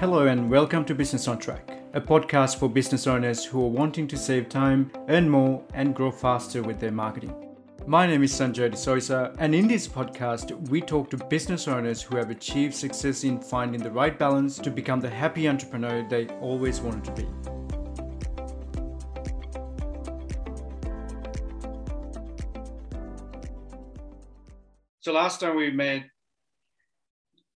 Hello, and welcome to Business on Track, a podcast for business owners who are wanting to save time, earn more, and grow faster with their marketing. My name is Sanjay D'Souza, and in this podcast, we talk to business owners who have achieved success in finding the right balance to become the happy entrepreneur they always wanted to be. So last time we met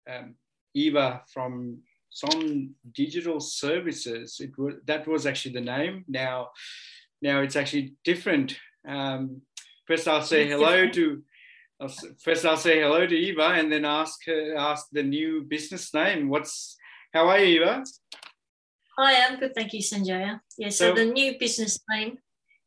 um, Eva from Zon Digital Services. It was that was actually the name. Now, now it's actually different. Um, first, I'll say hello to. First, I'll say hello to Eva, and then ask her, ask the new business name. What's how are you, Eva? Hi, I'm good, thank you, Sanjaya. Yeah, so, so the new business name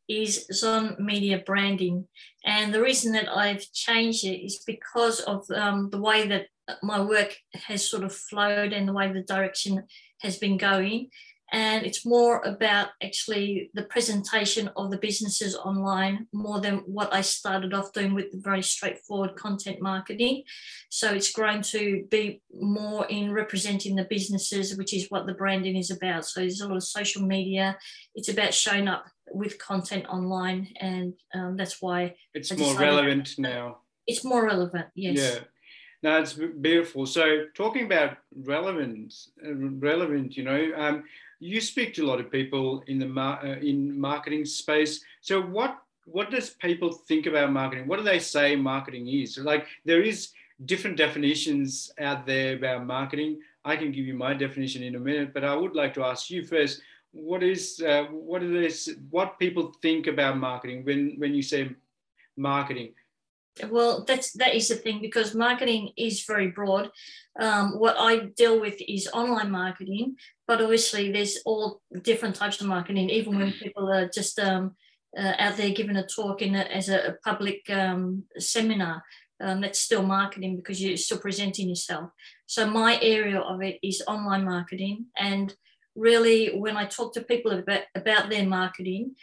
is Zon Media Branding, and the reason that I've changed it is because of um, the way that my work has sort of flowed and the way the direction has been going. And it's more about actually the presentation of the businesses online more than what I started off doing with the very straightforward content marketing. So it's grown to be more in representing the businesses, which is what the branding is about. So there's a lot of social media. It's about showing up with content online, and um, that's why it's more relevant now. It's more relevant, yes. Yeah no, it's beautiful. So talking about relevance, relevant, you know, um, you speak to a lot of people in the mar- uh, in marketing space. So what what does people think about marketing? What do they say marketing is? Like there is different definitions out there about marketing. I can give you my definition in a minute, but I would like to ask you first. What is uh, what this? What people think about marketing when when you say marketing? Well that's that is the thing because marketing is very broad. Um, what i deal with is online marketing but obviously there's all different types of marketing even when people are just um, uh, out there giving a talk in a, as a, public um, seminar um, that's still marketing because you're still presenting yourself. So my area of it is online marketing and really when i talk to people about, about their marketing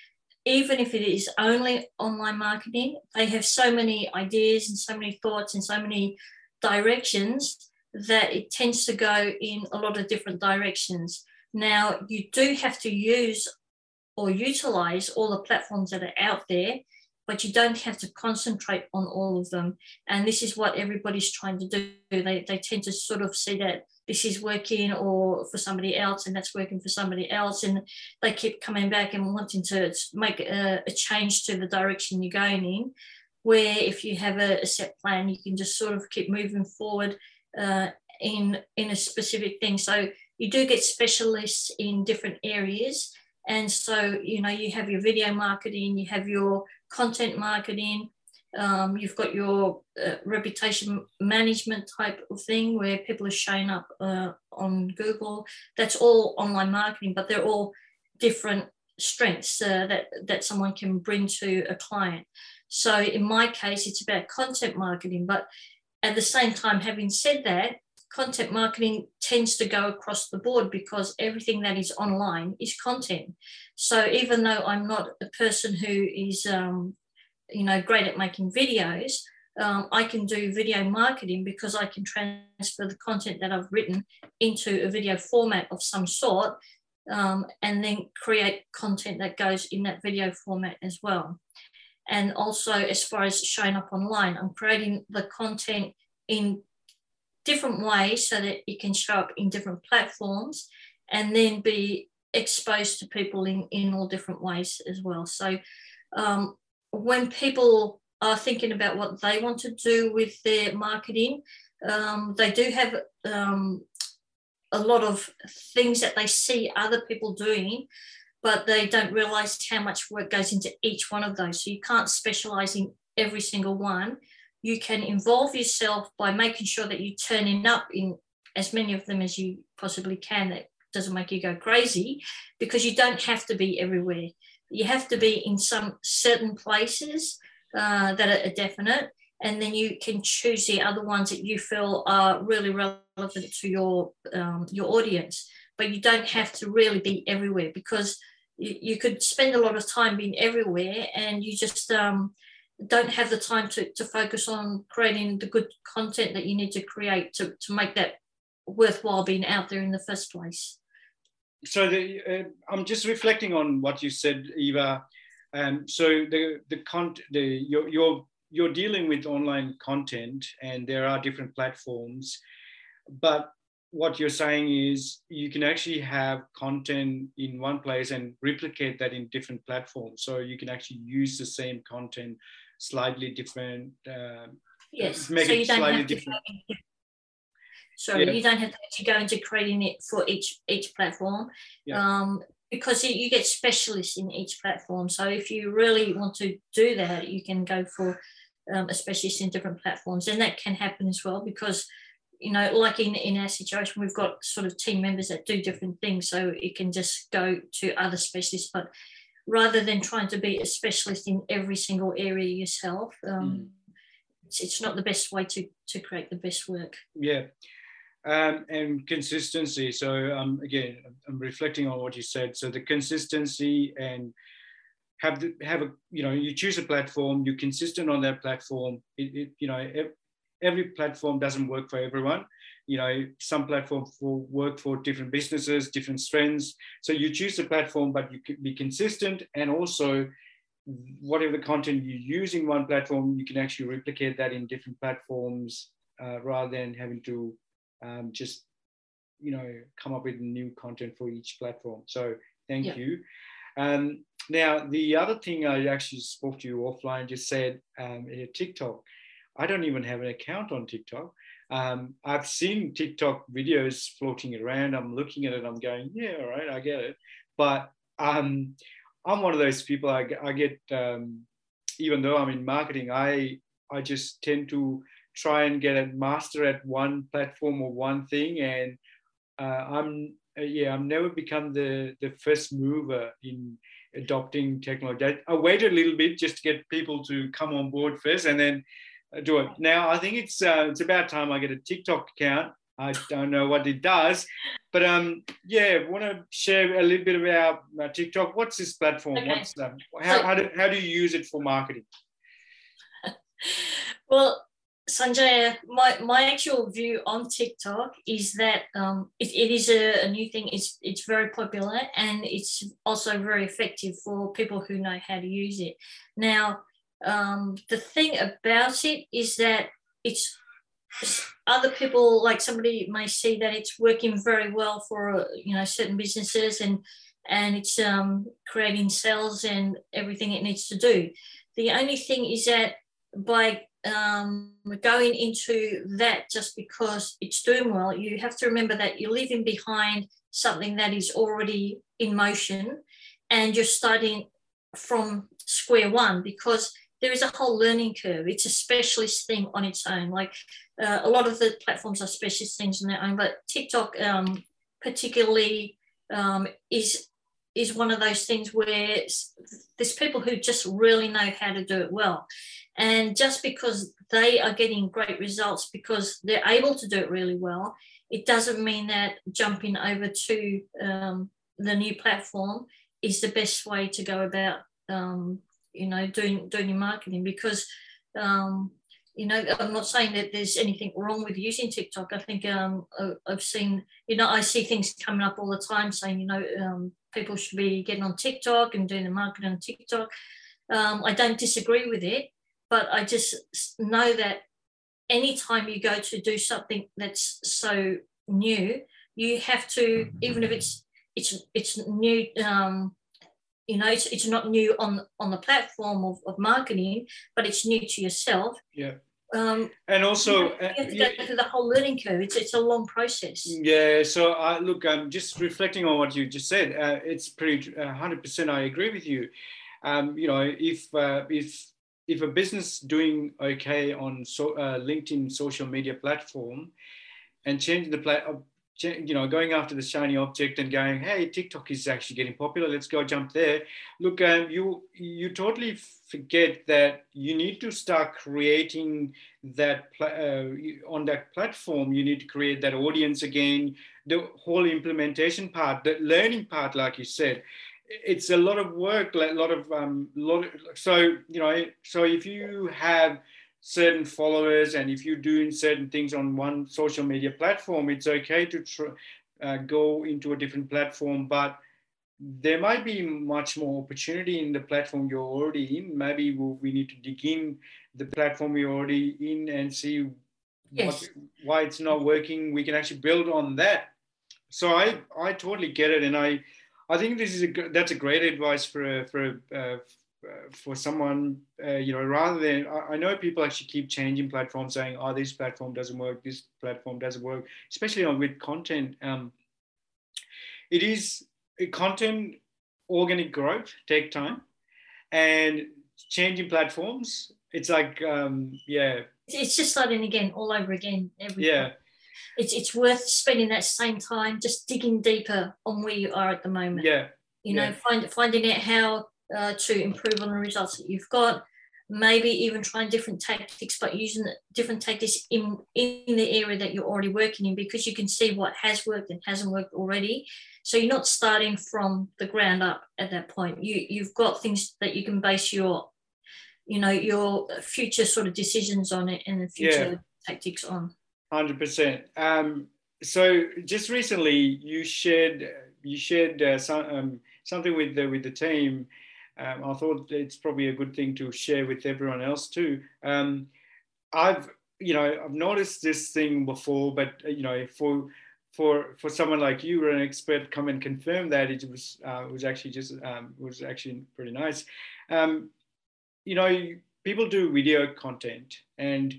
even if it is only online marketing, they have so many ideas and so many thoughts and so many directions that it tends to go in a lot of different directions. Now, you do have to use or utilize all the platforms that are out there, but you don't have to concentrate on all of them. And this is what everybody's trying to do. They, they tend to sort of see that this is working or for somebody else and that's working for somebody else and they keep coming back and wanting to make a, a change to the direction you're going in where if you have a, a, set plan you can just sort of keep moving forward uh, in in a specific thing. So you do get specialists in different areas and so you know you have your video marketing you have your content marketing um, you've got your uh, reputation management type of thing where people are showing up uh, on Google. That's all online marketing, but they're all different strengths uh, that, that someone can bring to a client. So in my case, it's about content marketing. But at the same time, having said that, content marketing tends to go across the board because everything that is online is content. So even though I'm not a person who is um, you know great at making videos um, i can do video marketing because i can transfer the content that i've written into a video format of some sort um, and then create content that goes in that video format as well. And also as far as showing up online i'm creating the content in different ways so that it can show up in different platforms and then be exposed to people in, in all different ways as well. So um, when people are thinking about what they want to do with their marketing, um, they do have um, a lot of things that they see other people doing, but they don't realize how much work goes into each one of those. So you can't specialize in every single one. You can involve yourself by making sure that you're turning up in as many of them as you possibly can. That doesn't make you go crazy because you don't have to be everywhere you have to be in some certain places uh, that are definite and then you can choose the other ones that you feel are really relevant to your um, your audience but you don't have to really be everywhere because you, you could spend a lot of time being everywhere and you just um, don't have the time to, to focus on creating the good content that you need to create to, to make that worthwhile being out there in the first place. So the, uh, I'm just reflecting on what you said, Eva. Um, so the the con the you're, you're you're dealing with online content, and there are different platforms, but what you're saying is you can actually have content in one place and replicate that in different platforms. So you can actually use the same content slightly different. Uh, yes. Make so it slightly different. Sorry, yeah. you don't have to actually go into creating it for each each platform. Yeah. Um, because you get specialists in each platform. So if you really want to do that, you can go for um, a specialist in different platforms, and that can happen as well because you know, like in, in our situation, we've got sort of team members that do different things. So it can just go to other specialists. But rather than trying to be a specialist in every single area yourself, um, mm. it's, it's not the best way to, to create the best work. Yeah. Um, and consistency. So um, again, I'm reflecting on what you said. So the consistency and have the, have a you know you choose a platform, you're consistent on that platform. It, it you know every platform doesn't work for everyone. You know, some platforms will work for different businesses, different strengths. So you choose the platform, but you can be consistent and also whatever the content you use in one platform, you can actually replicate that in different platforms uh, rather than having to um, just, you know, come up with new content for each platform. So thank yeah. you. Um, now, the other thing I actually spoke to you offline just said um, TikTok. I don't even have an account on TikTok. Um, I've seen TikTok videos floating around. I'm looking at it. I'm going, yeah, all right, I get it. But um, I'm one of those people. I, I get, um, even though I'm in marketing, I I just tend to try and get a master at one platform or one thing, and uh, I'm uh, yeah, I've never become the the first mover in adopting technology. I, I wait a little bit just to get people to come on board first, and then do it. Now, I think it's uh, it's about time I get a TikTok account. I don't know what it does, but um, yeah, want to share a little bit about uh, TikTok. What's this platform? Okay. What's um, how, how, do, how do you use it for marketing? Well, Sanjay, my, my actual view on TikTok is that um, it, it is a, a, new thing. It's it's very popular and it's also very effective for people who know how to use it. Now, um, the thing about it is that it's other people like somebody may see that it's working very well for you know certain businesses and and it's um, creating sales and everything it needs to do the only thing is that by um, going into that just because it's doing well you have to remember that you're leaving behind something that is already in motion and you're starting from square one because there is a whole learning curve. It's a specialist thing on its own. Like uh, a lot of the platforms are specialist things on their own, but TikTok um, particularly um, is is one of those things where there's people who just really know how to do it well. And just because they are getting great results because they're able to do it really well, it doesn't mean that jumping over to um, the new platform is the best way to go about um, you know doing doing your marketing. Because um, you know i'm not saying that there's anything wrong with using tiktok. I think um, i've seen you know i see things coming up all the time saying you know um, people should be getting on tiktok and doing the marketing on tiktok. Um, i don't disagree with it but i just know that anytime you go to do something that's so new you have to even if it's it's it's new um, you know it's, it's not new on on the platform of, of marketing but it's new to yourself. Yeah. Um, and also you, have to go uh, through the whole learning curve. It's, it's a long process. Yeah so i look i'm just reflecting on what you just said. Uh, it's pretty uh, 100% i agree with you. Um, you know if uh, if if a business doing okay on so, uh, linkedin social media platform and changing the pla- you know, going after the shiny object and going, hey, TikTok is actually getting popular. Let's go jump there. Look, um, you you totally forget that you need to start creating that uh, on that platform. You need to create that audience again. The whole implementation part, the learning part, like you said, it's a lot of work. A lot of um, lot. Of, so you know, so if you have certain followers and if you're doing certain things on one social media platform it's okay to tr- uh, go into a different platform but there might be much more opportunity in the platform you're already in maybe we we need to dig in the platform you're already in and see yes. what, why it's not working we can actually build on that so i i totally get it and i i think this is a that's a great advice for for uh, uh, for someone, uh, you know, rather than I, I, know people actually keep changing platforms, saying, "Oh, this platform doesn't work, this platform doesn't work," especially on with content. Um, it is content organic growth take time, and changing platforms. It's like, um, yeah, it's just starting again, all over again. Every yeah. It's, it's worth spending that same time just digging deeper on where you are at the moment. Yeah, you know, find, finding out how uh, to improve on the results that you've got. Maybe even trying different tactics, but using different tactics in, in the area that you're already working in because you can see what has worked and hasn't worked already. So you're not starting from the ground up at that point. You you've got things that you can base your, you know, your future sort of decisions on it and the future yeah. tactics on. Hundred um, percent. So just recently, you shared you shared uh, some, um, something with the with the team um, I thought it's probably a good thing to share with everyone else too. Um, I've you know I've noticed this thing before, but uh, you know for for for someone like you, an expert, come and confirm that it was uh, was actually just um, was actually pretty nice. Um, you know, people do video content and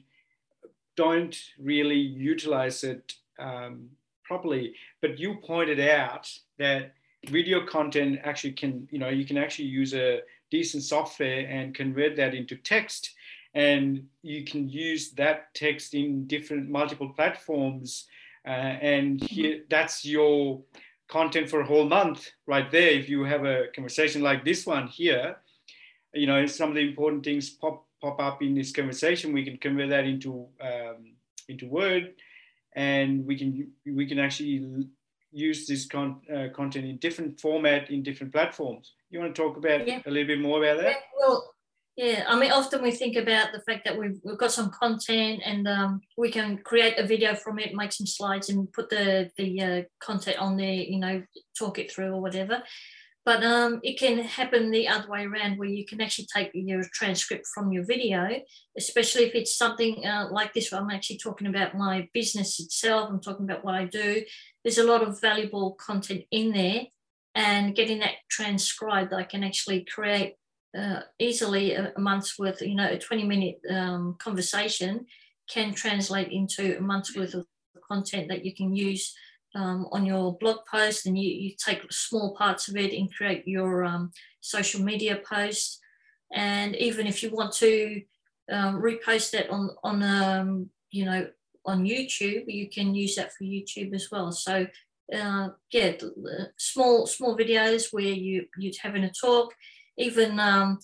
don't really utilize it um, properly. But you pointed out that video content actually can, you know, you can actually use a decent software and convert that into text. And you can use that text in different multiple platforms. Uh, and here, that's your content for a whole month right there. If you have a conversation like this one here, you know, some of the important things pop pop up in this conversation. We can convert that into um, into Word, and we can we can actually use this con- uh, content in different format in different platforms. You want to talk about yeah. a little bit more about that? Yeah, well, yeah. I mean, often we think about the fact that we've, we've got some content and um, we can create a video from it, make some slides, and put the the uh, content on there. You know, talk it through or whatever. But um, it can happen the other way around where you can actually take your transcript from your video, especially if it's something uh, like this where I'm actually talking about my business itself, I'm talking about what I do. There's a lot of valuable content in there, and getting that transcribed, I can actually create uh, easily a, month's worth, you know, a 20 minute um, conversation can translate into a month's worth of content that you can use um, on your blog post and you, you take small parts of it and create your um, social media post. And even if you want to um, repost that on, on um, you know, on YouTube, you can use that for YouTube as well. So uh, yeah, small small videos where you you're having a talk. Even um,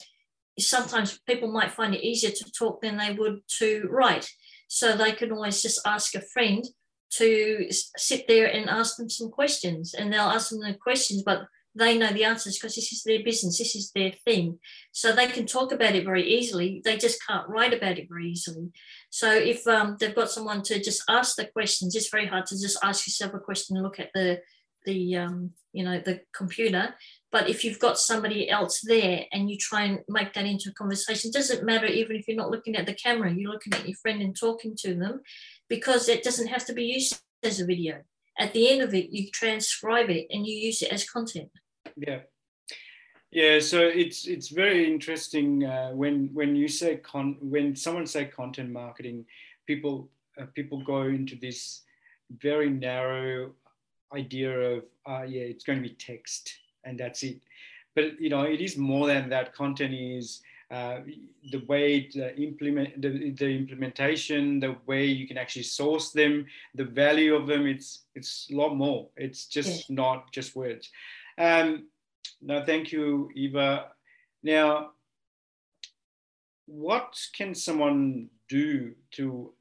sometimes people might find it easier to talk than they would to write. So they can always just ask a friend to sit there and ask them some questions. And they'll ask them the questions but they know the answers because this is their business this is their thing. So they can talk about it very easily. They just can't write about it very easily. So if um, they've got someone to just ask the questions it's very hard to just ask yourself a question and look at the the um, you know the computer. But if you've got somebody else there and you try and make that into a conversation doesn't matter even if you're not looking at the camera you're looking at your friend and talking to them because it doesn't have to be used as a video. At the end of it, you transcribe it and you use it as content. Yeah. Yeah, so it's it's very interesting uh, when when you say con when someone say content marketing, people uh, people go into this very narrow idea of uh, yeah it's going to be text and that's it, but you know it is more than that. Content is uh, the way to implement the, the implementation, the way you can actually source them, the value of them, it's it's a lot more. It's just yeah. not just words. Um, no, thank you, Eva. Now, what can someone do to?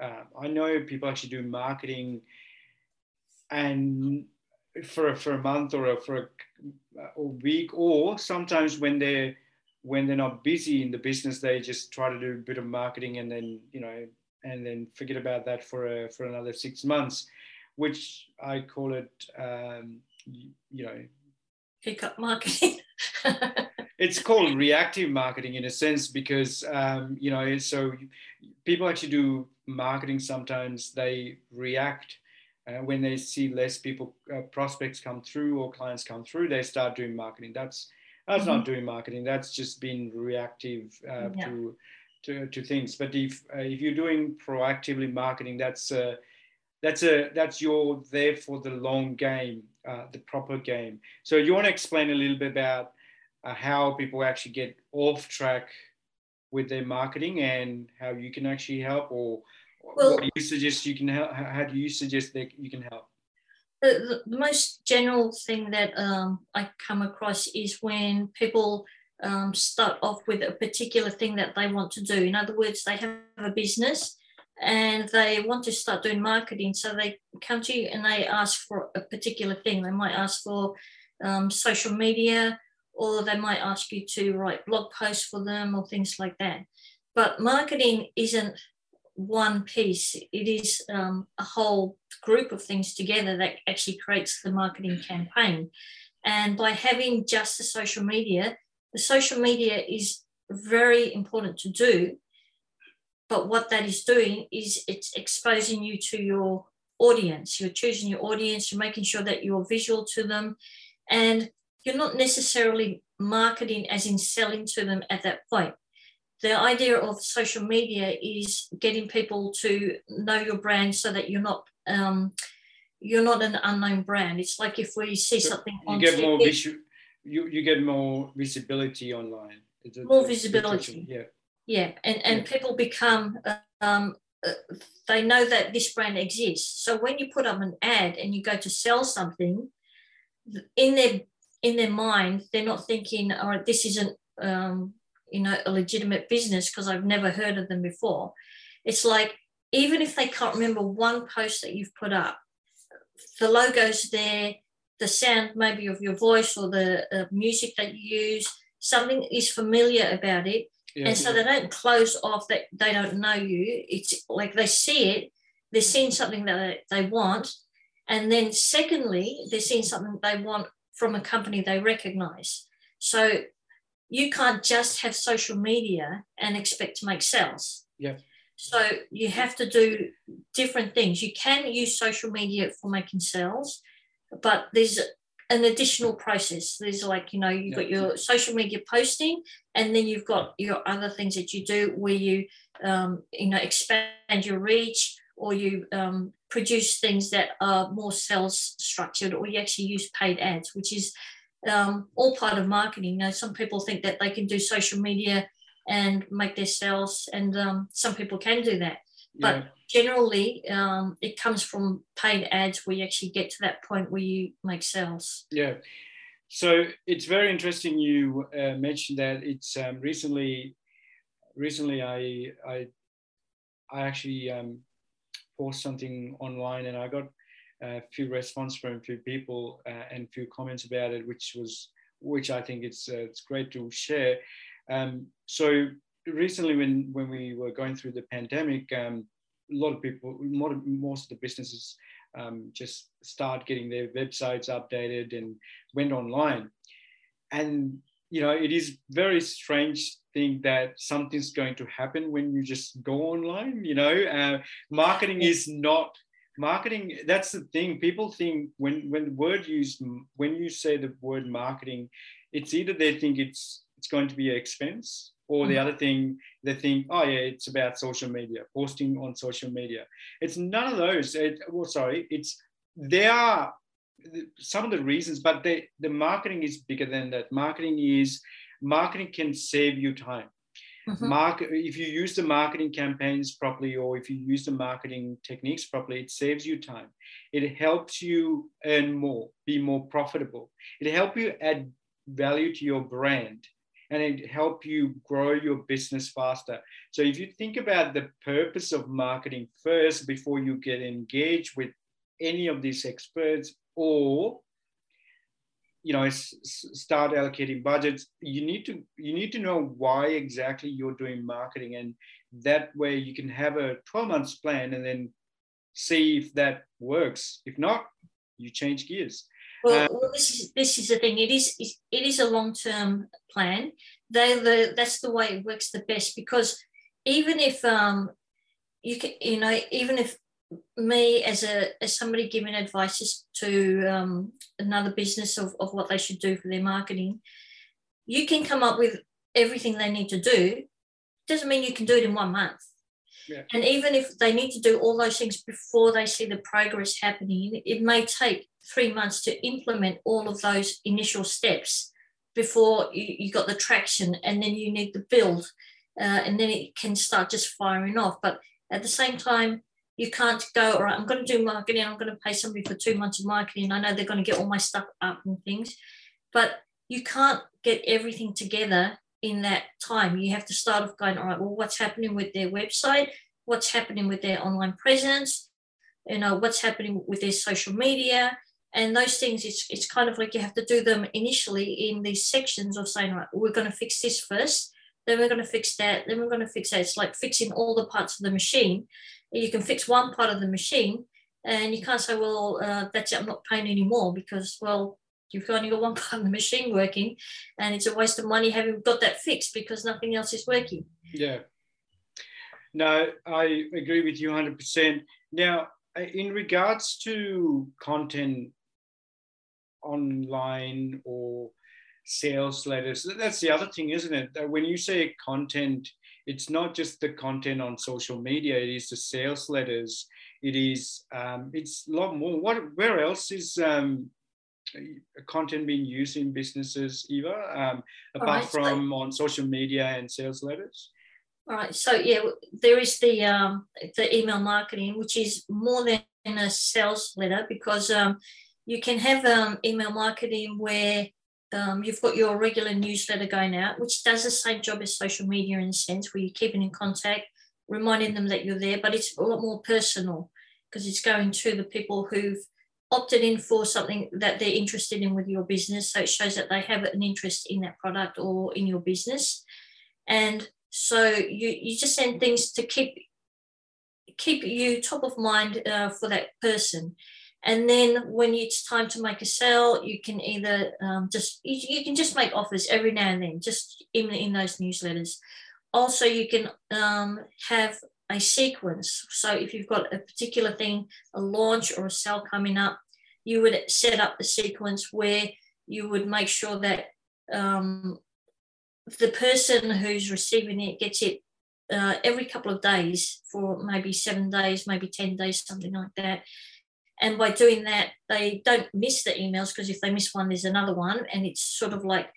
Uh, I know people actually do marketing, and for for a month or a, for a, a week, or sometimes when they're when they're not busy in the business, they just try to do a bit of marketing and then you know and then forget about that for a, for another six months, which I call it um, you know. Pickup marketing. it's called reactive marketing in a sense because um, you know so people actually do marketing sometimes. They react uh, when they see less people uh, prospects come through or clients come through they start doing marketing. That's that's mm-hmm. not doing marketing that's just being reactive uh, yeah. to, to to things but if uh, if you're doing proactively marketing that's uh, that's a that's your there for the long game uh, the proper game so you want to explain a little bit about how people actually get off track with their marketing and how you can actually help or well, what do you suggest you can help how do you suggest that you can help the, most general thing that um, i come across is when people um, start off with a particular thing that they want to do. In other words they have a business and they want to start doing marketing. So they come to you and they ask for a particular thing. They might ask for um, social media or they might ask you to write blog posts for them or things like that. But marketing isn't one piece, it is um, a whole group of things together that actually creates the marketing campaign. And by having just the social media, the social media is very important to do. But what that is doing is it's exposing you to your audience. You're choosing your audience, you're making sure that you're visual to them. And you're not necessarily marketing as in selling to them at that point. The idea of social media is getting people to know your brand so that you're not um, you're not an unknown brand. It's like if we see so something you get TV, more visu- you, you get more visibility online. It's more visibility. Yeah. Yeah, and and yeah. people become um, uh, they know that this brand exists. So when you put up an ad and you go to sell something, in their in their mind, they're not thinking, all right, this isn't, um, you know, a legitimate business because I've never heard of them before. It's like, even if they can't remember one post that you've put up, the logo's there, the sound maybe of your voice or the uh, music that you use, something is familiar about it. Yeah, and so they don't close off that they don't know you. It's like they see it, they're seeing something that they want. And then, secondly, they're seeing something they want from a company they recognize. So you can't just have social media and expect to make sales. Yeah. So you have to do different things. You can use social media for making sales, but there's an additional process. There's like, you know, you've got your social media posting, and then you've got your other things that you do where you, um, you know, expand your reach or you um, produce things that are more sales structured, or you actually use paid ads, which is um, all part of marketing. Now, some people think that they can do social media and make their sales, and um, some people can do that. But yeah. generally, um, it comes from paid ads where you actually get to that point where you make sales. Yeah. So it's very interesting you uh, mentioned that. It's um, recently, recently I I I actually um, post something online and I got a few response from a few people uh, and a few comments about it, which was which I think it's uh, it's great to share. Um, so recently, when when we were going through the pandemic, um, a lot of people, most of the businesses um, just start getting their websites updated and went online. And you know, it is very strange thing that something's going to happen when you just go online. You know, uh, marketing is not marketing. That's the thing. People think when when the word used when you say the word marketing, it's either they think it's it's going to be an expense or the mm-hmm. other thing they think oh yeah it's about social media posting on social media it's none of those it, well sorry it's there are some of the reasons, but the, the marketing is bigger than that. Marketing is marketing can save you time. Mm-hmm. Mark, if you use the marketing campaigns properly or if you use the marketing techniques properly, it saves you time. It helps you earn more, be more profitable. It helps you add value to your brand and it help you grow your business faster. So if you think about the purpose of marketing first before you get engaged with any of these experts or you know s- start allocating budgets you need to you need to know why exactly you're doing marketing and that way you can have a 12 months plan and then see if that works. If not you change gears. Well, um, well this is this is the thing. It is it is a long-term plan. They the that's the way it works the best because even if um you can you know even if me as a as somebody giving advice to um, another business of, of what they should do for their marketing you can come up with everything they need to do. Doesn't mean you can do it in one month. Yeah. and even if they need to do all those things before they see the progress happening it may take three months to implement all of those initial steps before you, you got the traction and then you need the build uh, and then it can start just firing off. But at the same time you can't go, all right, I'm going to do marketing. I'm going to pay somebody for two months of marketing. I know they're going to get all my stuff up and things, but you can't get everything together in that time. You have to start off going, all right, well, what's happening with their website? What's happening with their online presence? You know, what's happening with their social media? And those things, it's, it's kind of like you have to do them initially in these sections of saying, right, we're going to fix this first, then we're going to fix that, then we're going to fix that. It's like fixing all the parts of the machine you can fix one part of the machine and you can't say, well, uh, that's it, I'm not paying anymore because, well, you've only got one part of the machine working and it's a waste of money having got that fixed because nothing else is working. Yeah. No, I agree with you 100%. Now, uh, in regards to content online or sales letters, that's the other thing, isn't it? That When you say content, it's not just the content on social media it is the sales letters. It is um, it's a lot more. What where else is um, content being used in businesses eva? Um, apart right, from so, on social media and sales letters? All right so yeah there is the um, the email marketing which is more than a sales letter because um, you can have um, email marketing where um, you've got your regular newsletter going out, which does the same job as social media in a sense, where you're keeping in contact, reminding them that you're there, but it's a lot more personal because it's going to the people who've opted in for something that they're interested in with your business. So it shows that they have an interest in that product or in your business. And so you, you just send things to keep keep you top of mind uh, for that person. And then when it's time to make a sale, you can either um, just you, you, can just make offers every now and then, just in in those newsletters. Also, you can um, have a sequence. So if you've got a particular thing, a launch or a sale coming up, you would set up the sequence where you would make sure that um, the person who's receiving it gets it uh, every couple of days for maybe seven days, maybe 10 days, something like that. And by doing that, they don't miss the emails because if they miss one, there's another one. And it's sort of like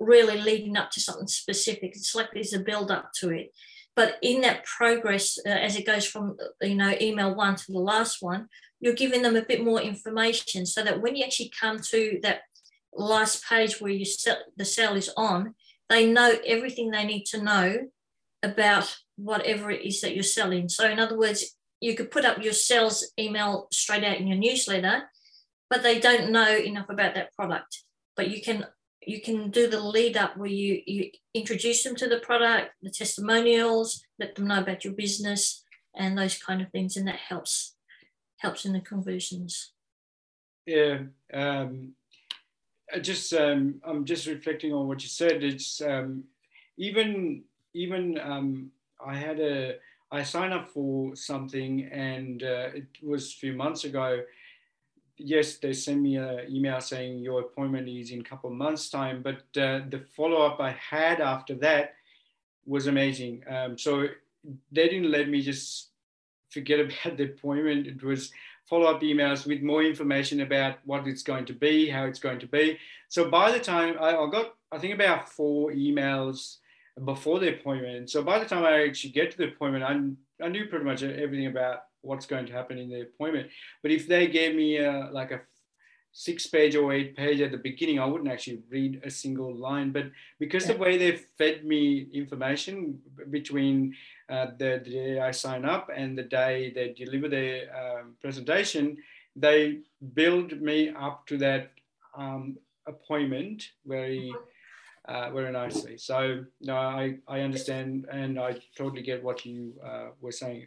really leading up to something specific. It's like there's a build up to it. But in that progress, uh, as it goes from you know email one to the last one, you're giving them a bit more information so that when you actually come to that last page where you sell, the sale is on, they know everything they need to know about whatever it is that you're selling. So in other words, you could put up your sales email straight out in your newsletter, but they don't know enough about that product. But you can you can do the lead up where you you introduce them to the product, the testimonials, let them know about your business and those kind of things, and that helps helps in the conversions. Yeah, um, I just um, I'm just reflecting on what you said. It's um, even even um, I had a I signed up for something and uh, it was a few months ago. Yes, they sent me an email saying your appointment is in a couple of months' time, but uh, the follow up I had after that was amazing. Um, so they didn't let me just forget about the appointment. It was follow up emails with more information about what it's going to be, how it's going to be. So by the time I, I got, I think about four emails before the appointment. So by the time I actually get to the appointment, I, I knew pretty much everything about what's going to happen in the appointment. But if they gave me a, like a six page or eight page at the beginning, I wouldn't actually read a single line. But because the way they fed me information between uh, the, the, day I sign up and the day they deliver their um, presentation, they build me up to that um, appointment very uh, very nicely. So no, I I understand and I totally get what you uh, were saying.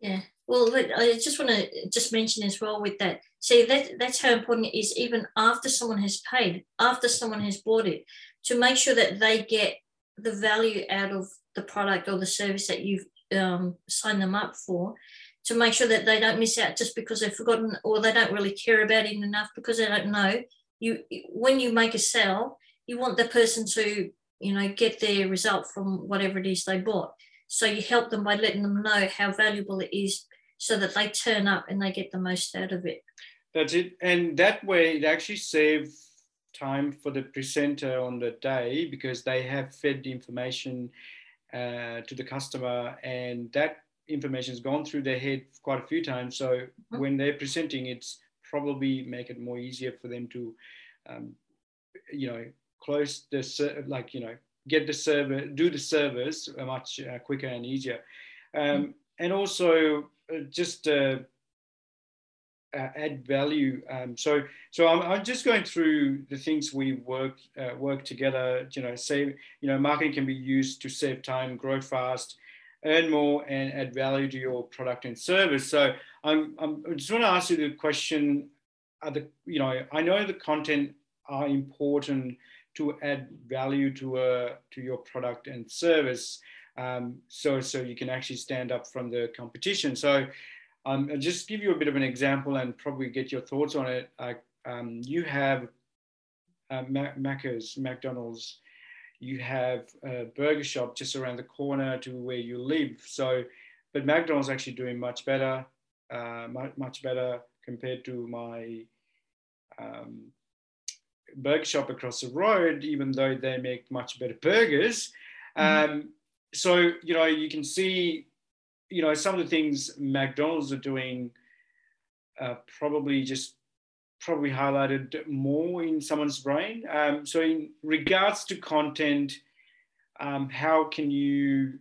Yeah. Well, I just want to just mention as well with that. See, that that's how important it is, even after someone has paid, after someone has bought it, to make sure that they get the value out of the product or the service that you've um, signed them up for, to make sure that they don't miss out just because they've forgotten or they don't really care about it enough because they don't know. You, when you make a sale, you want the person to, you know, get their result from whatever it is they bought. So you help them by letting them know how valuable it is so that they turn up and they get the most out of it. That's it. And that way it actually saves time for the presenter on the day because they have fed the information uh, to the customer and that information has gone through their head quite a few times. So mm-hmm. when they're presenting, it's probably make it more easier for them to, um, you know, close the like you know get the server, do the service much uh, quicker and easier. Um, mm. And also uh, just uh, uh, add value. Um, so, so I'm, I'm, just going through the things we work uh, work together. You know, save. You know, marketing can be used to save time, grow fast, earn more, and add value to your product and service. So, I'm, I'm I just want to ask you the question. Are the you know, I know the content are important to add value to a to your product and service. Um, so so you can actually stand up from the competition. So um, I'll just give you a bit of an example and probably get your thoughts on it. Uh, um, you have uh, Macca's, McDonald's, you have a burger shop just around the corner to where you live. So, but McDonald's actually doing much better, uh, much, much better compared to my um, burger shop across the road, even though they make much better burgers. Mm-hmm. Um, so, you know, you can see, you know, some of the things McDonald's are doing uh, probably just probably highlighted more in someone's brain. Um, so, in regards to content, um, how can you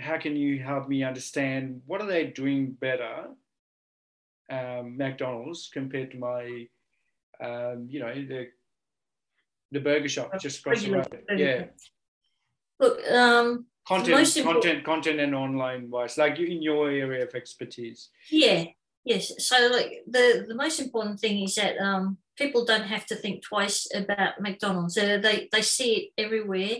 how can you help me understand what are they doing better, um, McDonald's compared to my, um, you know, the the burger shop just across the road. Yeah. Look, um, content, content, content, and online wise, like in your area of expertise. Yeah. Yes. So, like the the most important thing is that um, people don't have to think twice about McDonald's. Uh, they they see it everywhere.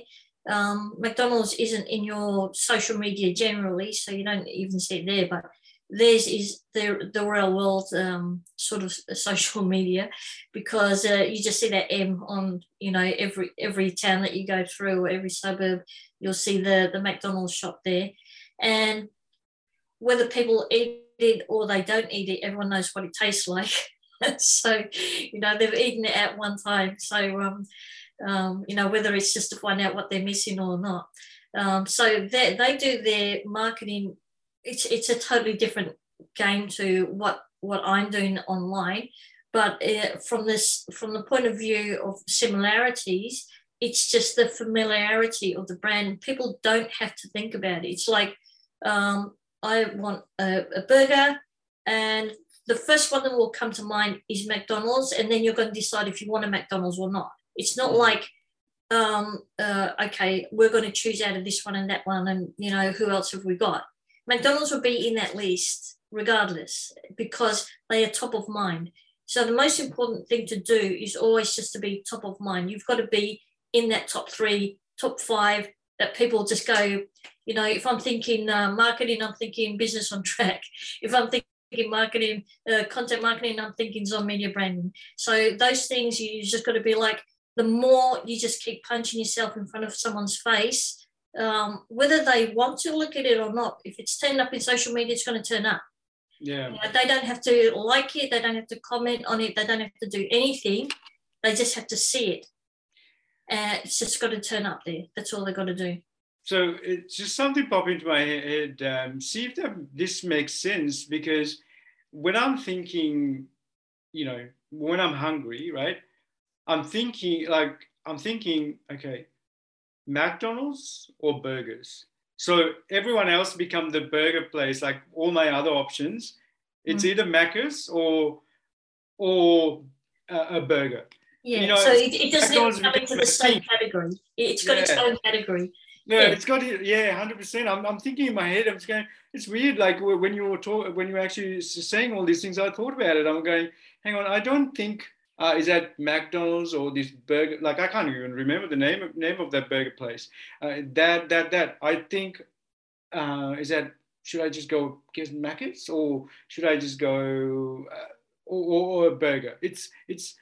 Um, McDonald's isn't in your social media generally, so you don't even see it there. But theirs is the the real world um, sort of social media because uh, you just see that M on you know every every town that you go through or every suburb you'll see the the McDonald's shop there. And whether people eat it or they don't eat it everyone knows what it tastes like. So you know they've eaten it at one time. So um, um, you know whether it's just to find out what they're missing or not. Um, so they, they do their marketing it's it's a totally different game to what what I'm doing online. But uh, from this from the point of view of similarities, it's just the familiarity of the brand. People don't have to think about it. It's like um, I want a, a burger, and the first one that will come to mind is McDonald's, and then you're going to decide if you want a McDonald's or not. It's not mm. like um, uh, okay, we're going to choose out of this one and that one, and you know who else have we got? McDonald's will be in that list regardless because they are top of mind. So the most important thing to do is always just to be top of mind. You've got to be in that top three, top five that people just go, you know, if I'm thinking uh, marketing, I'm thinking business on track. If I'm thinking marketing, uh, content marketing, I'm thinking Zon Media branding. So those things you just got to be like, the more you just keep punching yourself in front of someone's face, um, whether they want to look at it or not. If it's turned up in social media, it's going to turn up. Yeah. You know, they don't have to like it. They don't have to comment on it. They don't have to do anything. They just have to see it. Uh, it's just got to turn up there. That's all they've got to do. So it's just something pop into my head. Um, see if that, this makes sense because when I'm thinking, you know, when I'm hungry, right? I'm thinking like I'm thinking, okay, McDonald's or burgers. So everyone else become the burger place, like all my other options. It's mm. either Macca's or or a, a burger. Yeah, You know, so it, it doesn't McDonald's come into the same category. It's got its own category. No, Yeah. it's got it. Yeah, hundred percent. I'm, I'm thinking in my head. I'm just going. It's weird. Like when you were talk, when you were actually saying all these things, I thought about it. I'm going. Hang on. I don't think. Uh, is that McDonald's or this burger? Like I can't even remember the name of name of that burger place. Uh, that that that. I think. Uh, is that? Should I just go get Macca's or should I just go uh, or, or, a burger? It's it's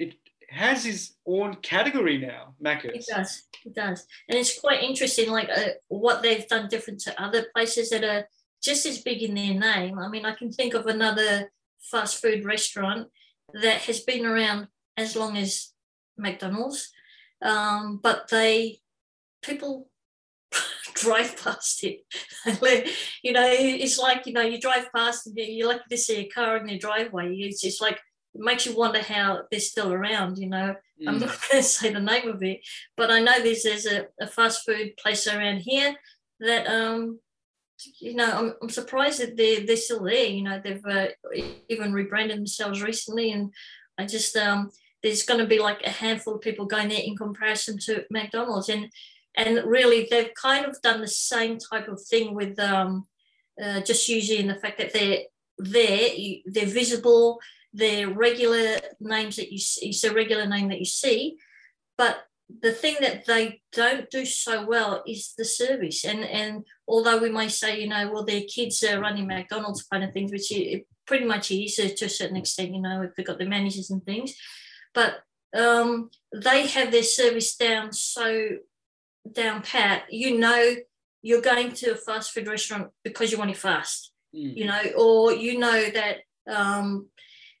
it has its own category now. It does. It does. And it's quite interesting, like uh, what they've done different to other places that are just as big in their name. I mean, I can think of another fast food restaurant that has been around as long as McDonald's, um, but they people drive past it. you know, it's like you know, you drive past and you're lucky to see a car in their driveway. It's just like it makes you wonder how they're still around. You know, I'm Mm. not going to say the name of it, but I know there's there's a, a fast food place around here that um you know I'm, I'm surprised that they're they're still there. You know they've uh, even rebranded themselves recently, and I just um there's going to be like a handful of people going there in comparison to McDonald's, and and really they've kind of done the same type of thing with um uh, just using the fact that they're there, they're visible they're regular names that you see, it's a regular name that you see, but the thing that they don't do so well is the service. And and although we may say, you know, well, their kids are running McDonald's kind of things, which it pretty much is uh, to a certain extent, you know, if they've got the managers and things, but um, they have their service down so down pat. You know, you're going to a fast food restaurant because you want it fast Mm. you know, or you know that um,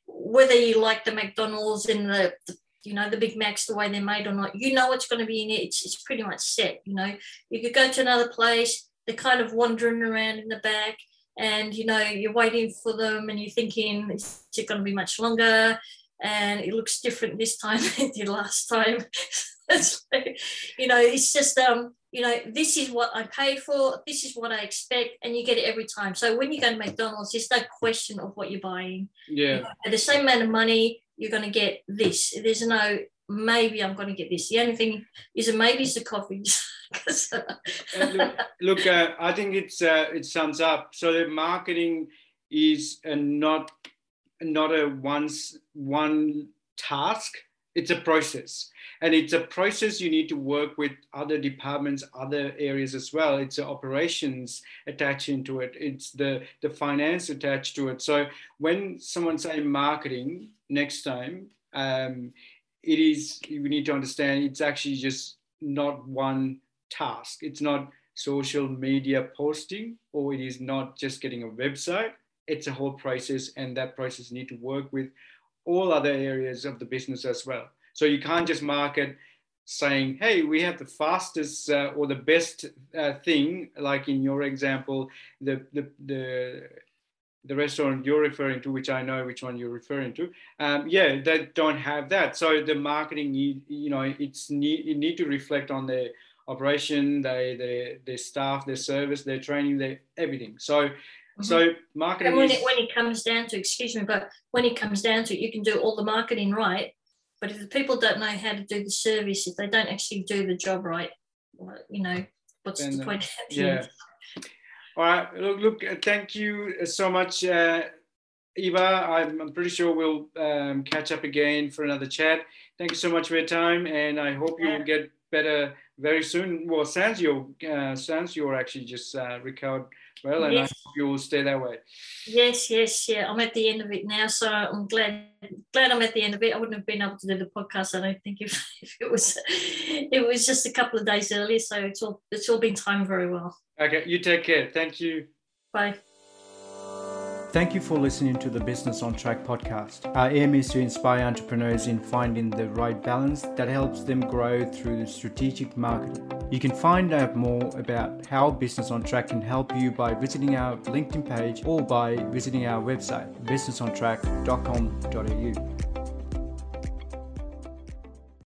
whether you like the McDonald's and the, the you know the Big Macs the way they're made or not, you know what's going to be in it. It's, it's pretty much set. You know, you could go to another place, they're kind of wandering around in the back, and you know you're waiting for them, and you're thinking, is it going to be much longer? And it looks different this time than it did last time. It's like, you know, it's just um, you know, this is what I paid for, this is what I expect, and you get it every time. So when you go to McDonald's, there's no question of what you're buying. Yeah. For the same amount of money, you're going to get this. There's no maybe I'm going to get this. The only thing is a maybe is the coffee. look, look uh, I think it's uh, it sums up. So the marketing is uh, not not a once one task. It's a process, and it's a process you need to work with other departments, other areas as well. It's the operations attached into it. It's the the finance attached to it. So when someone say marketing next time, um, it is you need to understand it's actually just not one task. It's not social media posting or it is not just getting a website. It's a whole process, and that process need to work with all other areas of the business as well. So you can't just market saying, "Hey, we have the fastest uh, or the best uh, thing," like in your example, the the the the restaurant you're referring to, which I know which one you're referring to, um, yeah, they don't have that. So the marketing, you, you know, it's need you need to reflect on their operation, they their their staff, their service, their training, their everything. So so marketing and when is, it, when it comes down to, excuse me, but when it comes down to, it, you can do all the marketing right, but if the people don't know how to do the service, if they don't actually do the job right, well, you know, what's Then, the uh, point? yeah. All right. Look, look. uh, Thank you so much, uh, Eva. I'm, I'm pretty sure we'll um, catch up again for another chat. Thank you so much for your time, and I hope you will get better very soon. Well, sounds you're uh, sounds you're actually just uh, recovered well, and I hope you will stay that way. Yes, yes, yeah. I'm at the end of it now, so I'm glad glad I'm at the end of it. I wouldn't have been able to do the podcast. I don't think if, if it was it was just a couple of days earlier. So it's all it's all been timed very well. Okay, you take care. Thank you. Bye. Thank you for listening to the Business on Track podcast. Our aim is to inspire entrepreneurs in finding the right balance that helps them grow through strategic marketing. You can find out more about how Business on Track can help you by visiting our LinkedIn page or by visiting our website, businessontrack.com.au.